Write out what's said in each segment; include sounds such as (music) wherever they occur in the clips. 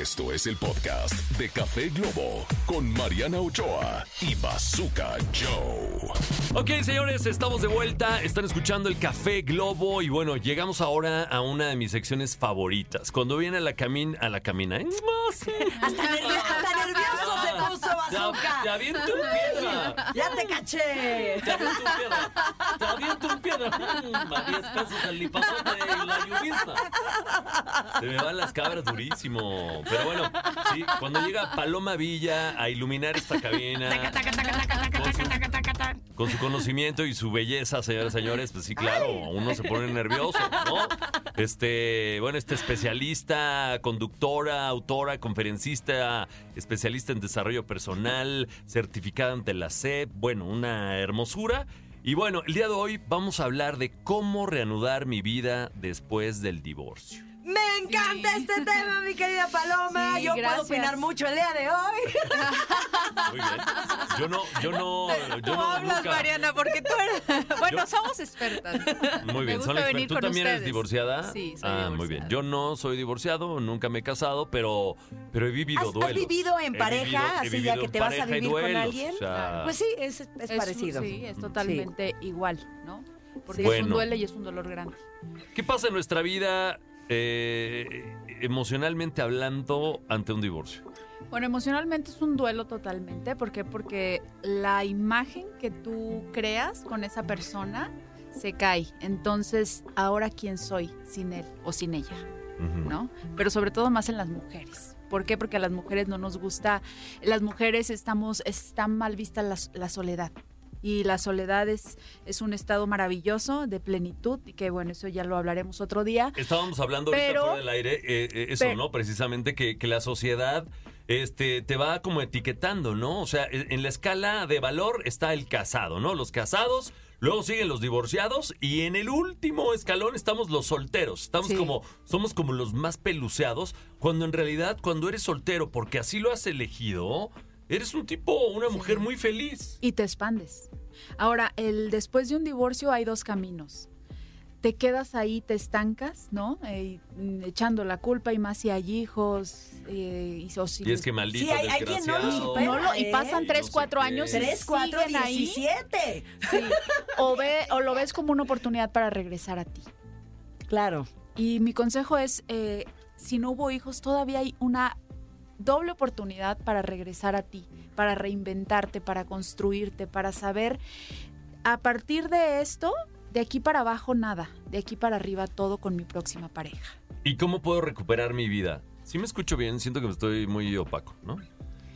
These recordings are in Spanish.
Esto es el podcast de Café Globo con Mariana Ochoa y Bazooka Joe. Ok, señores, estamos de vuelta. Están escuchando el Café Globo y bueno, llegamos ahora a una de mis secciones favoritas. Cuando viene a la camina, a la camina, ¿eh? Hasta, nervio- hasta puso Te, aviento un piedra. Ya te caché. Te aviento un piedra. Te aviento un piedra. Mm, A 10 pesos el lipazote y la lluvista. Se me van las cabras durísimo. Pero bueno, sí, cuando llega Paloma Villa a iluminar esta cabina. Con su, con su conocimiento y su belleza, señoras y señores, pues sí, claro, uno se pone nervioso, ¿no? Este, bueno, este especialista, conductora, autora, conferencista, especialista en desarrollo personal, certificada ante la SEP, bueno, una hermosura. Y bueno, el día de hoy vamos a hablar de cómo reanudar mi vida después del divorcio. Me encanta este tema, mi querida Paloma. Sí, Yo gracias. puedo opinar mucho el día de hoy. Muy bien. Yo no, yo no, yo no, hablas, nunca- Mariana, porque tú eres... (laughs) Bueno, Yo- somos expertas. Muy bien, son expertos. venir ¿Tú también eres divorciada? Sí, soy Ah, muy bien. Yo no soy divorciado, nunca me he casado, pero, pero he vivido ¿Has, has duelos. vivido en He pareja? así ya que te vas a vivir con alguien. o sea, Pues sí, es, es Es- parecido. Sí, es totalmente igual, ¿no? Porque Sí. es un duelo y es un dolor grande. ¿Qué pasa en nuestra vida eh, emocionalmente hablando ante un divorcio? Bueno, emocionalmente es un duelo totalmente. ¿Por qué? Porque la imagen que tú creas con esa persona se cae. Entonces, ¿ahora quién soy sin él o sin ella? ¿no? Pero sobre todo más en las mujeres. ¿Por qué? Porque a las mujeres no nos gusta, las mujeres estamos, está mal vista la, la soledad. Y la soledad es, es un estado maravilloso de plenitud y que bueno, eso ya lo hablaremos otro día. Estábamos hablando ahorita Pero- fuera del aire, eh, eh, eso, pero- ¿no? Precisamente que, que la sociedad este, te va como etiquetando, ¿no? O sea, en en la escala de valor está el casado, ¿no? Los casados, luego siguen los divorciados y en el último escalón estamos los solteros. Estamos Sí. como, somos como los más peluceados, cuando en realidad cuando eres soltero, porque así lo has elegido, eres un tipo, una mujer muy feliz. Y te expandes. Ahora, el, después de un divorcio hay dos caminos. Te quedas ahí, te estancas, ¿no? Eh, echando la culpa y más si hay hijos. eh, y, o si Y es les- que maldito Sí, hay- hay quien no lo desgraciado. supera. no lo- y ¿eh? pasan tres, no cuatro años y Tres, cuatro, diecisiete. Sí. O, ve, o lo ves como una oportunidad para regresar a ti. Claro. Y mi consejo es, eh, si no hubo hijos, todavía hay una doble oportunidad para regresar a ti, para reinventarte, para construirte, para saber, a partir de esto, de aquí para abajo nada, de aquí para arriba todo con mi próxima pareja. ¿Y cómo puedo recuperar mi vida? Si me escucho bien, siento que estoy muy opaco, ¿no?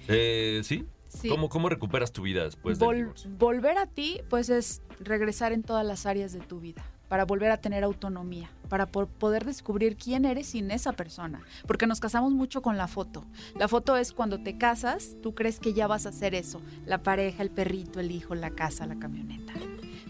Eh, ¿Sí? Sí. ¿Cómo, ¿Cómo recuperas tu vida después Vol- divorcio? volver a ti, pues es regresar en todas las áreas de tu vida, para volver a tener autonomía, para po- poder descubrir quién eres sin esa persona. Porque nos casamos mucho con la foto. La foto es cuando te casas, tú crees que ya vas a hacer eso, la pareja, el perrito, el hijo, la casa, la camioneta.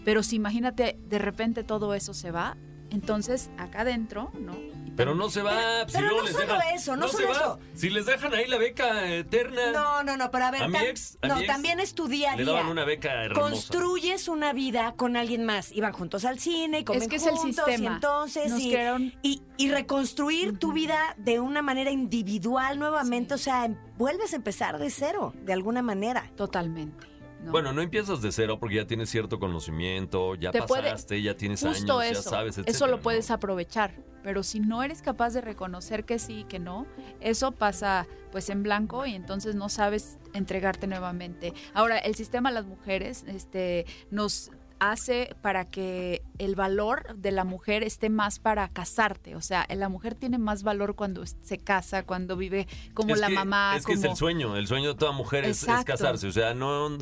Pero si imagínate, de repente todo eso se va, entonces acá adentro, ¿no? Y Pero no se va. si pero luego no les solo dejan- eso, no se solo va. eso. Si les dejan ahí la beca eterna. No, no, no, pero a ver. A mi tam- ex- a no, mi ex también es tu día a Le daban una beca hermosa. Construyes una vida con alguien más. Iban juntos al cine, comen Es que es el juntos, sistema. Y entonces, Nos y, crearon- y- y reconstruir tu vida de una manera individual nuevamente. O sea, vuelves a empezar de cero, de alguna manera. Totalmente. ¿No? Bueno, no empiezas de cero porque ya tienes cierto conocimiento, ya Te puede- pasaste, ya tienes años, eso, ya sabes, eso etcétera, lo ¿no? puedes aprovechar, pero si no eres capaz de reconocer que sí y que no, eso pasa pues en blanco y entonces no sabes entregarte nuevamente. Ahora, el sistema de las mujeres este, nos hace para que el valor de la mujer esté más para casarte, o sea, la mujer tiene más valor cuando se casa, cuando vive como Es la que- mamá, Es que es el sueño, el sueño de toda mujer es, es casarse. O sea, no.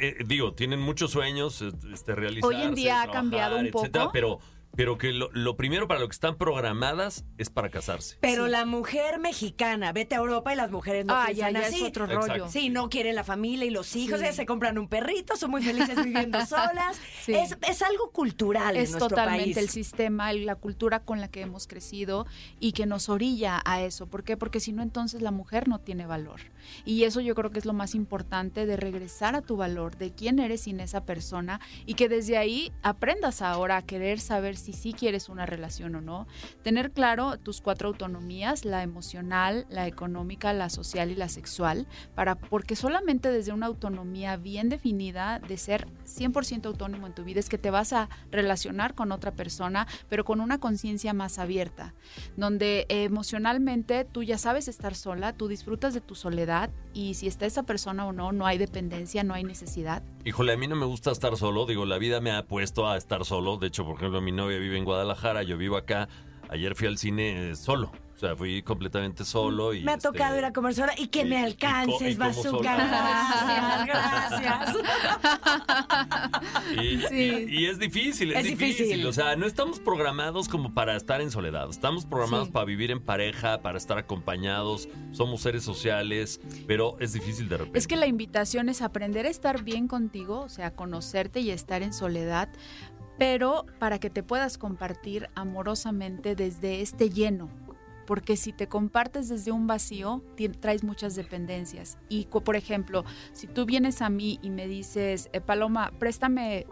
Eh, digo, tienen muchos sueños, este, realizarse. Hoy en día ha cambiado un etcétera, poco. pero, pero que lo, lo primero para lo que están programadas es para casarse. Pero Sí. la mujer mexicana, vete a Europa y las mujeres no ah, ya, piensan ya así. es otro Exacto. rollo. Sí, no quieren la familia y los hijos, Sí. ya se compran un perrito, son muy felices (laughs) viviendo solas. Sí. Es, es algo cultural en es nuestro totalmente país. el sistema, la cultura con la que hemos crecido y que nos orilla a eso. ¿Por qué? Porque si no, entonces la mujer no tiene valor. Y eso yo creo que es lo más importante de regresar a tu valor, de quién eres sin esa persona y que desde ahí aprendas ahora a querer saber si sí quieres una relación o no. Tener claro tus cuatro autonomías, la emocional, la económica, la social y la sexual, para, porque solamente desde una autonomía bien definida de ser 100% autónomo en tu vida es que te vas a relacionar con otra persona, pero con una conciencia más abierta, donde emocionalmente tú ya sabes estar sola, tú disfrutas de tu soledad y si está esa persona o no, no hay dependencia, no hay necesidad. Híjole, a mí no me gusta estar solo. Digo, la vida me ha puesto a estar solo. De hecho, por ejemplo, mi novia vive en Guadalajara, yo vivo acá. Ayer fui al cine eh, solo. O sea, fui completamente solo y... Me ha este, tocado ir a comer sola y que y- me alcances, bazooka. Gracias, gracias. Y, Sí. y- y es difícil, es, Es difícil. difícil. O sea, no estamos programados como para estar en soledad. Estamos programados Sí. para vivir en pareja, para estar acompañados. Somos seres sociales, pero es difícil de repente. Es que la invitación es aprender a estar bien contigo, o sea, conocerte y estar en soledad, pero para que te puedas compartir amorosamente desde este lleno. Porque si te compartes desde un vacío, traes muchas dependencias. Y, por ejemplo, si tú vienes a mí y me dices, eh, Paloma, préstame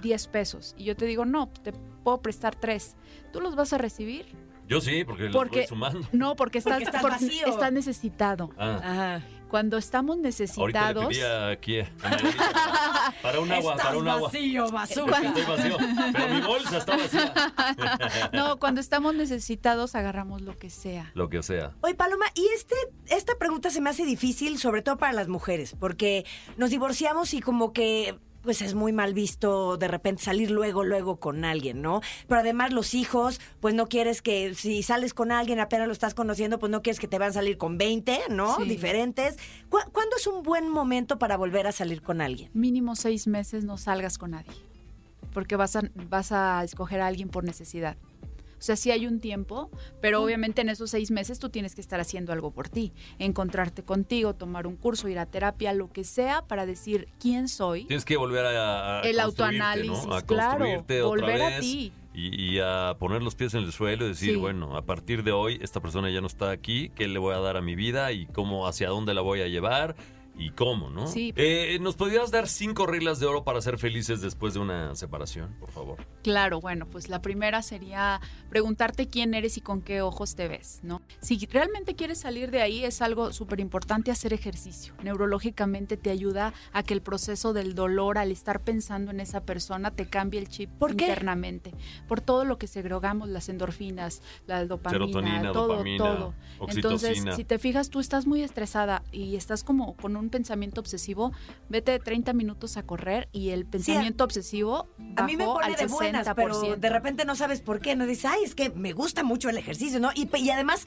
10 pesos, y yo te digo, no, te puedo prestar 3, ¿tú los vas a recibir? Yo sí, porque, los Porque- voy sumando. No, porque estás, Porque estás porque vacío. estás necesitado. Ah. Ajá. Cuando estamos Ahorita le necesitados... pedí aquí a Margarita (laughs) para un agua, Estás para un agua. vacío, (laughs) bazooka. Estoy vacío, pero mi bolsa está vacía. (laughs) No, cuando estamos necesitados agarramos lo que sea. Lo que sea. Oye, Paloma, y este, esta pregunta se me hace difícil, sobre todo para las mujeres, porque nos divorciamos y como que pues es muy mal visto de repente salir luego, luego con alguien, ¿no? Pero además los hijos, pues no quieres que si sales con alguien apenas lo estás conociendo, pues no quieres que te van a salir con 20, ¿no? Sí. Diferentes. ¿Cu- ¿Cuándo es un buen momento para volver a salir con alguien? Mínimo seis meses no salgas con nadie, porque vas a, vas a escoger a alguien por necesidad. O sea, sí hay un tiempo, pero obviamente en esos seis meses tú tienes que estar haciendo algo por ti, encontrarte contigo, tomar un curso, ir a terapia, lo que sea, para decir quién soy. Tienes que volver a, a El autoanálisis, ¿no? A claro, otra volver a vez ti. Y, y a poner los pies en el suelo y decir, Sí. bueno, a partir de hoy esta persona ya no está aquí, ¿qué le voy a dar a mi vida y cómo, hacia dónde la voy a llevar? Y cómo, ¿no? Sí. Eh, ¿Nos podrías dar cinco reglas de oro para ser felices después de una separación, por favor? Claro, bueno, pues la primera sería preguntarte quién eres y con qué ojos te ves, ¿no? Si realmente quieres salir de ahí, es algo súper importante hacer ejercicio. Neurológicamente te ayuda a que el proceso del dolor al estar pensando en esa persona te cambie el chip ¿Por qué? internamente. Por todo lo que segregamos, las endorfinas, la dopamina, Serotonina, todo, dopamina, todo. Entonces, si te fijas, tú estás muy estresada y estás como con un pensamiento obsesivo, vete 30 minutos a correr y el pensamiento obsesivo A mí me bajó pone al de buenas, 60%. pero de repente no sabes por qué. No dices, ay, es que me gusta mucho el ejercicio, ¿no? Y además,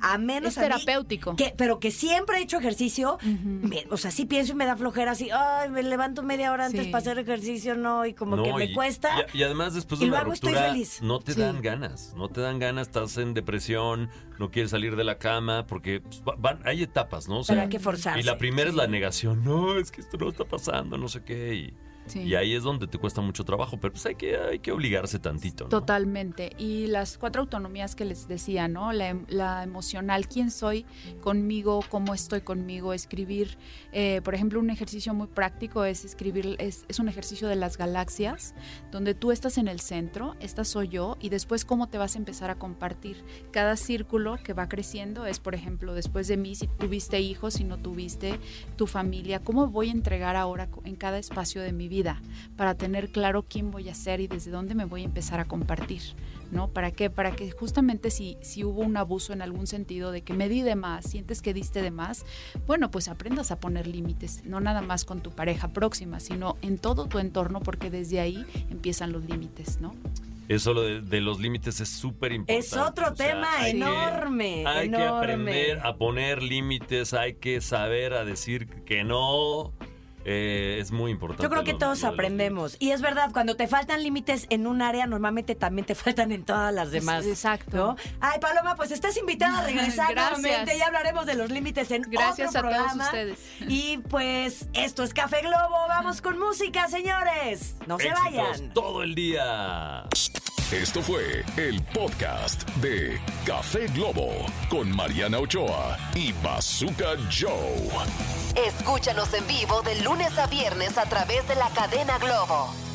a menos Es a mí, terapéutico. que, pero que siempre he hecho ejercicio, me- o sea, sí pienso y me da flojera así, ay, me levanto media hora antes Sí. para hacer ejercicio, no, y como No, que me y- cuesta. Y, y además después y de una luego estoy ruptura feliz. no te Sí. dan ganas, no te dan ganas, estás en depresión, no quieres salir de la cama porque pues, va- van- hay etapas, ¿no? O pero sea, hay que forzarse. y la primera es la negación, no, es que esto no está pasando, no sé qué, y, Sí. y ahí es donde te cuesta mucho trabajo, pero pues hay que, hay que obligarse tantito, ¿no? Totalmente. Y las cuatro autonomías que les decía, ¿no? La, em- la emocional, quién soy conmigo, cómo estoy conmigo, escribir, eh, por ejemplo, un ejercicio muy práctico es escribir, es, es un ejercicio de las galaxias, donde tú estás en el centro, esta soy yo, y después cómo te vas a empezar a compartir. Cada círculo que va creciendo es, por ejemplo, después de mí, si tuviste hijos, si no tuviste, tu familia, cómo voy a entregar ahora en cada espacio de mi vida para tener claro quién voy a ser y desde dónde me voy a empezar a compartir, ¿no? ¿Para qué? Para que justamente si, si hubo un abuso en algún sentido de que me di de más, sientes que diste de más, bueno, pues aprendas a poner límites, no nada más con tu pareja próxima, sino en todo tu entorno, porque desde ahí empiezan los límites, ¿no? Eso lo de, de los límites es súper importante. es otro o sea, tema hay que- enorme, Hay que aprender a poner límites, hay que saber a decir que no. Eh, es muy importante. Yo creo que todos los aprendemos. Y es verdad, cuando te faltan límites en un área, normalmente también te (laughs) faltan en todas las demás. Exacto. ¿no? Ay, Paloma, pues estás invitada a (laughs) regresar Gracias. nuevamente. Ya hablaremos de los límites en Gracias otro a todos programa. ustedes. (laughs) Y pues esto es Café Globo. Vamos con música, señores. No se vayan. todo el día. Esto fue el podcast de Café Globo con Mariana Ochoa y Bazooka Joe. Escúchanos en vivo de lunes a viernes a través de la cadena Globo.